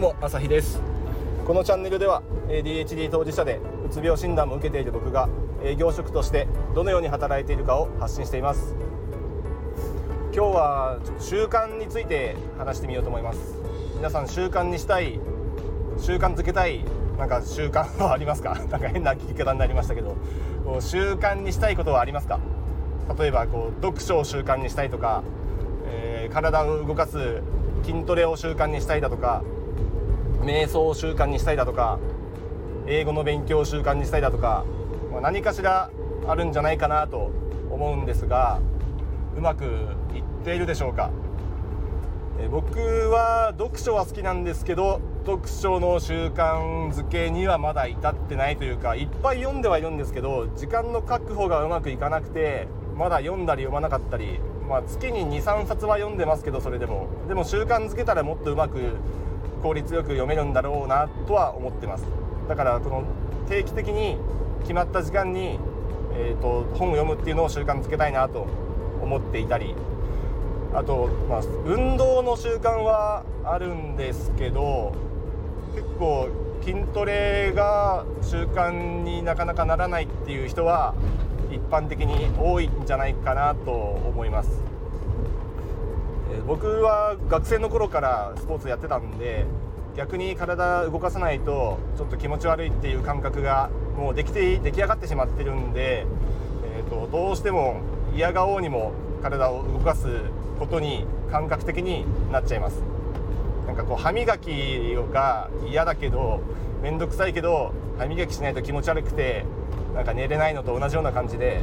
どうも朝日です。このチャンネルでは ADHD 当事者でうつ病診断も受けている僕が営業職としてどのように働いているかを発信しています。今日は習慣について話してみようと思います。皆さん習慣にしたい習慣づけたいなんか習慣はありますか？なんか変な聞き方になりましたけど習慣にしたいことはありますか？例えばこう読書を習慣にしたいとか、えー、体を動かす筋トレを習慣にしたいだとか瞑想を習慣にしたいだとか英語の勉強を習慣にしたいだとか、まあ、何かしらあるんじゃないかなと思うんですがうまくいっているでしょうか？え僕は読書は好きなんですけど読書の習慣づけにはまだ至ってないというかいっぱい読んではいるんですけど時間の確保がうまくいかなくてまだ読んだり読まなかったり、まあ、月に23冊は読んでますけどそれでも。でも習慣づけたらもっとうまく効率よく読めるんだろうなとは思ってますだからこの定期的に決まった時間に、えーと、本を読むっていうのを習慣づけたいなと思っていたりあと、まあ、運動の習慣はあるんですけど結構筋トレが習慣になかなかならないっていう人は一般的に多いんじゃないかなと思います。僕は学生の頃からスポーツやってたんで逆に体動かさないとちょっと気持ち悪いっていう感覚がもうできて出来上がってしまってるんで、えーと、どうしても嫌がおうにも体を動かすことに感覚的になっちゃいます。なんかこう歯磨きが嫌だけど面倒くさいけど歯磨きしないと気持ち悪くてなんか寝れないのと同じような感じで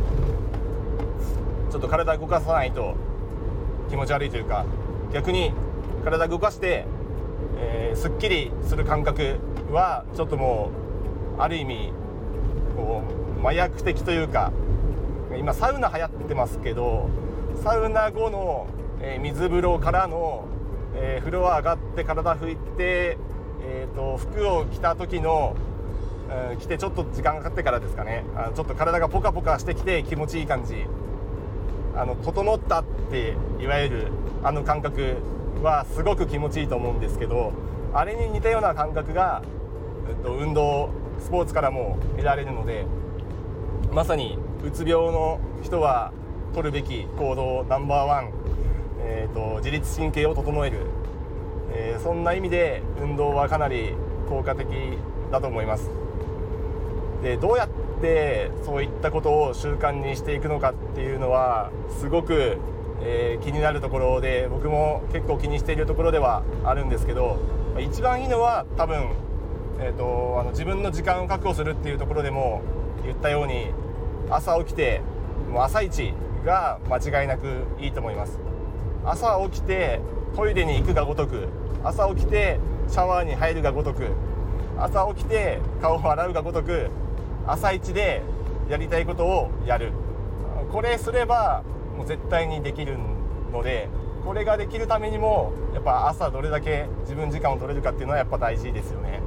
ちょっと体動かさないと気持ち悪いというか逆に体動かして、えー、すっきりする感覚はちょっともうある意味こう麻薬的というか今サウナ流行ってますけどサウナ後の、えー、水風呂からの、えー、風呂上がって体拭いて、えーと、服を着た時の、えー、着てちょっと時間がかかってからですかね。あちょっと体がポカポカしてきて気持ちいい感じ。あの整ったっていわゆるあの感覚はすごく気持ちいいと思うんですけどあれに似たような感覚が、えっと、運動スポーツからも得られるのでまさにうつ病の人は取るべき行動ナンバーワン、えーと、自律神経を整える、えー、そんな意味で運動はかなり効果的だと思います。でどうやってそういったことを習慣にしていくのかっていうのはすごく、えー、気になるところで僕も結構気にしているところではあるんですけど一番いいのは多分、えーと、あの自分の時間を確保するっていうところでも言ったように朝起きてもう朝一が間違いなくいいと思います。朝起きてトイレに行くがごとく朝起きてシャワーに入るがごとく朝起きて顔を洗うがごとく朝一でやりたいことをやる。これすればもう絶対にできるのでこれができるためにもやっぱ朝どれだけ自分時間を取れるかっていうのはやっぱ大事ですよね。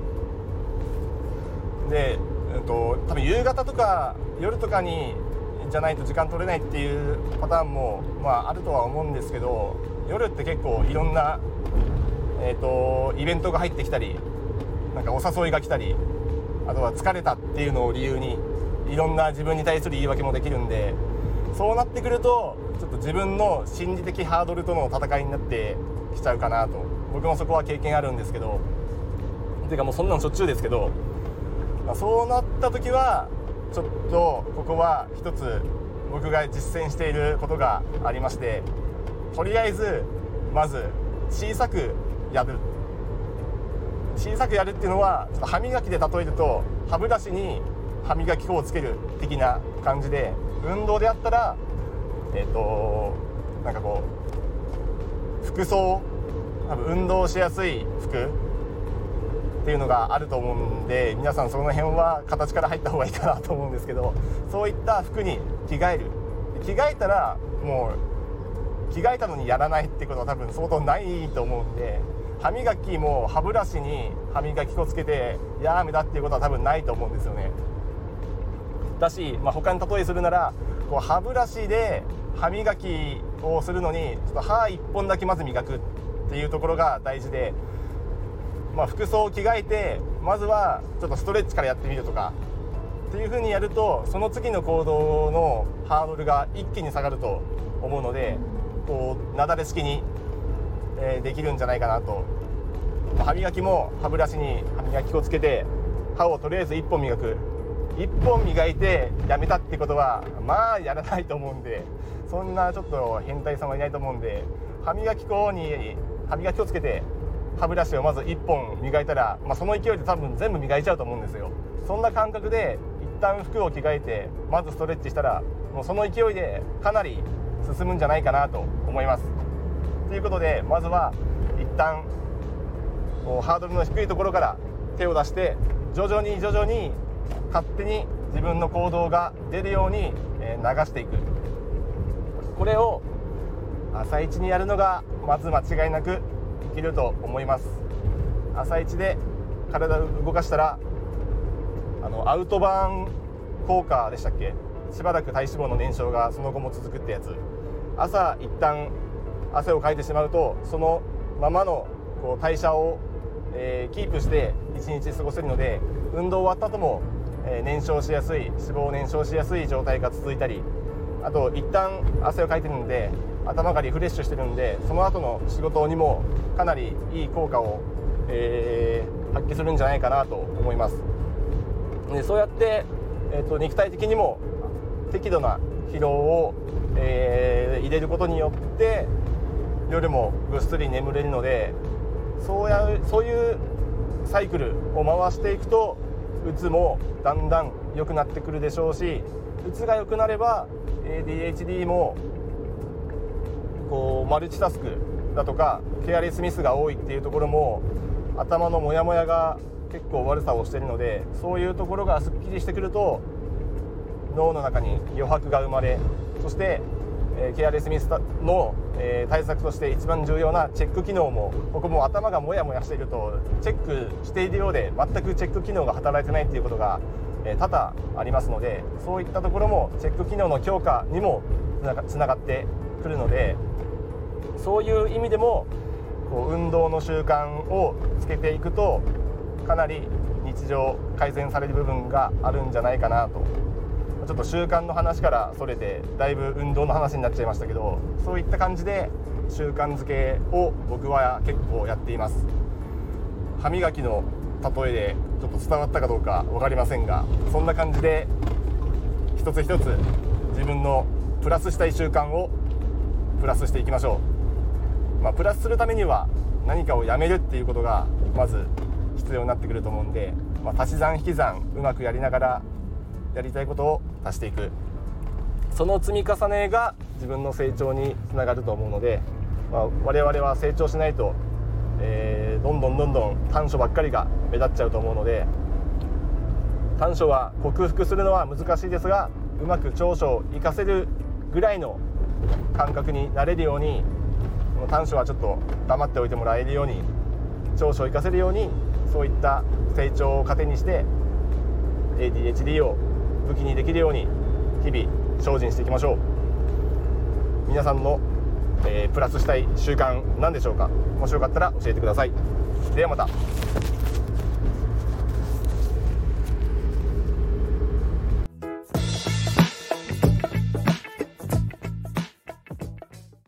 で、えっと、多分夕方とか夜とかにじゃないと時間取れないっていうパターンも、まあ、あるとは思うんですけど夜って結構いろんな、えーとイベントが入ってきたりなんかお誘いが来たりあとは疲れたっていうのを理由にいろんな自分に対する言い訳もできるんでそうなってくるとちょっと自分の心理的ハードルとの戦いになってきちゃうかなと。僕もそこは経験あるんですけどていうかもうそんなのしょっちゅうですけど、まあ、そうなった時はちょっとここは一つ僕が実践していることがありましてとりあえずまず小さくやる。小さくやるっていうのは歯磨きで例えると歯ブラシに歯磨き粉をつける的な感じで運動であったらえっ、ー、となんかこう服装多分運動しやすい服っていうのがあると思うんで皆さんその辺は形から入った方がいいかなと思うんですけどそういった服に着替える。着替えたらもう着替えたのにやらないってことは多分相当ないと思うんで歯磨きも歯ブラシに歯磨き粉つけてやめだっていうことは多分ないと思うんですよね。だし、まあ、他に例えするならこう歯ブラシで歯磨きをするのにちょっと歯1本だけまず磨くっていうところが大事でまあ、服装を着替えてまずはちょっとストレッチからやってみるとかっていう風にやるとその次の行動のハードルが一気に下がると思うのでこうなだれ式に、え、できるんじゃないかなと。歯磨きも歯ブラシに歯磨き粉をつけて歯をとりあえず1本磨く。1本磨いてやめたってことはまあやらないと思うんでそんなちょっと変態さんはいないと思うんで歯磨き粉に歯磨き粉をつけて歯ブラシをまず1本磨いたら、まあ、その勢いで多分全部磨いちゃうと思うんですよ。そんな感覚で一旦服を着替えてまずストレッチしたらもうその勢いでかなり進むんじゃないかなと思います。ということでまずは一旦こうハードルの低いところから手を出して徐々に徐々に勝手に自分の行動が出るように流していく。これを朝一にやるのがまず間違いなくいけると思います。朝一で体を動かしたらあのアウトバーン効果でしたっけ？しばらく体脂肪の燃焼がその後も続くってやつ。朝一旦汗をかいてしまうとそのままのこう代謝を、えー、キープして1日過ごせるので運動終わった後も、えー、燃焼しやすい脂肪を燃焼しやすい状態が続いたりあと一旦汗をかいてるので頭がリフレッシュしてるんでその後の仕事にもかなりいい効果を、えー、発揮するんじゃないかなと思います。でそうやって、えーと、肉体的にも適度な疲労を、えー、入れることによって夜もぐっすり眠れるのでそうやそういうサイクルを回していくとうつもだんだん良くなってくるでしょうしうつが良くなれば ADHD もこうマルチタスクだとかケアレスミスが多いっていうところも頭のモヤモヤが結構悪さをしてるのでそういうところがすっきりしてくると脳の中に余白が生まれそして、え、ケアレスミスの、え、対策として一番重要なチェック機能もここも頭がモヤモヤしているとチェックしているようで全くチェック機能が働いてないっていうことが、え、多々ありますのでそういったところもチェック機能の強化にもつながってくるのでそういう意味でもこう運動の習慣をつけていくとかなり日常改善される部分があるんじゃないかなとちょっと習慣の話からそれてだいぶ運動の話になっちゃいましたけどそういった感じで習慣づけを僕は結構やっています。歯磨きの例えでちょっと伝わったかどうか分かりませんがそんな感じで一つ一つ自分のプラスしたい習慣をプラスしていきましょう、まあ、プラスするためには何かをやめるっていうことがまず必要になってくると思うんで、まあ、足し算引き算うまくやりながらやりたいことを足していく。その積み重ねが自分の成長につながると思うので、まあ、我々は成長しないと、えー、どんどんどんどん短所ばっかりが目立っちゃうと思うので短所は克服するのは難しいですがうまく長所を生かせるぐらいの感覚になれるようにこの短所はちょっと黙っておいてもらえるように長所を生かせるようにそういった成長を糧にして ADHD を武器にできるように日々精進していきましょう。皆さんの、えー、プラスしたい習慣何でしょうか？もしよかったら教えてください。ではまた。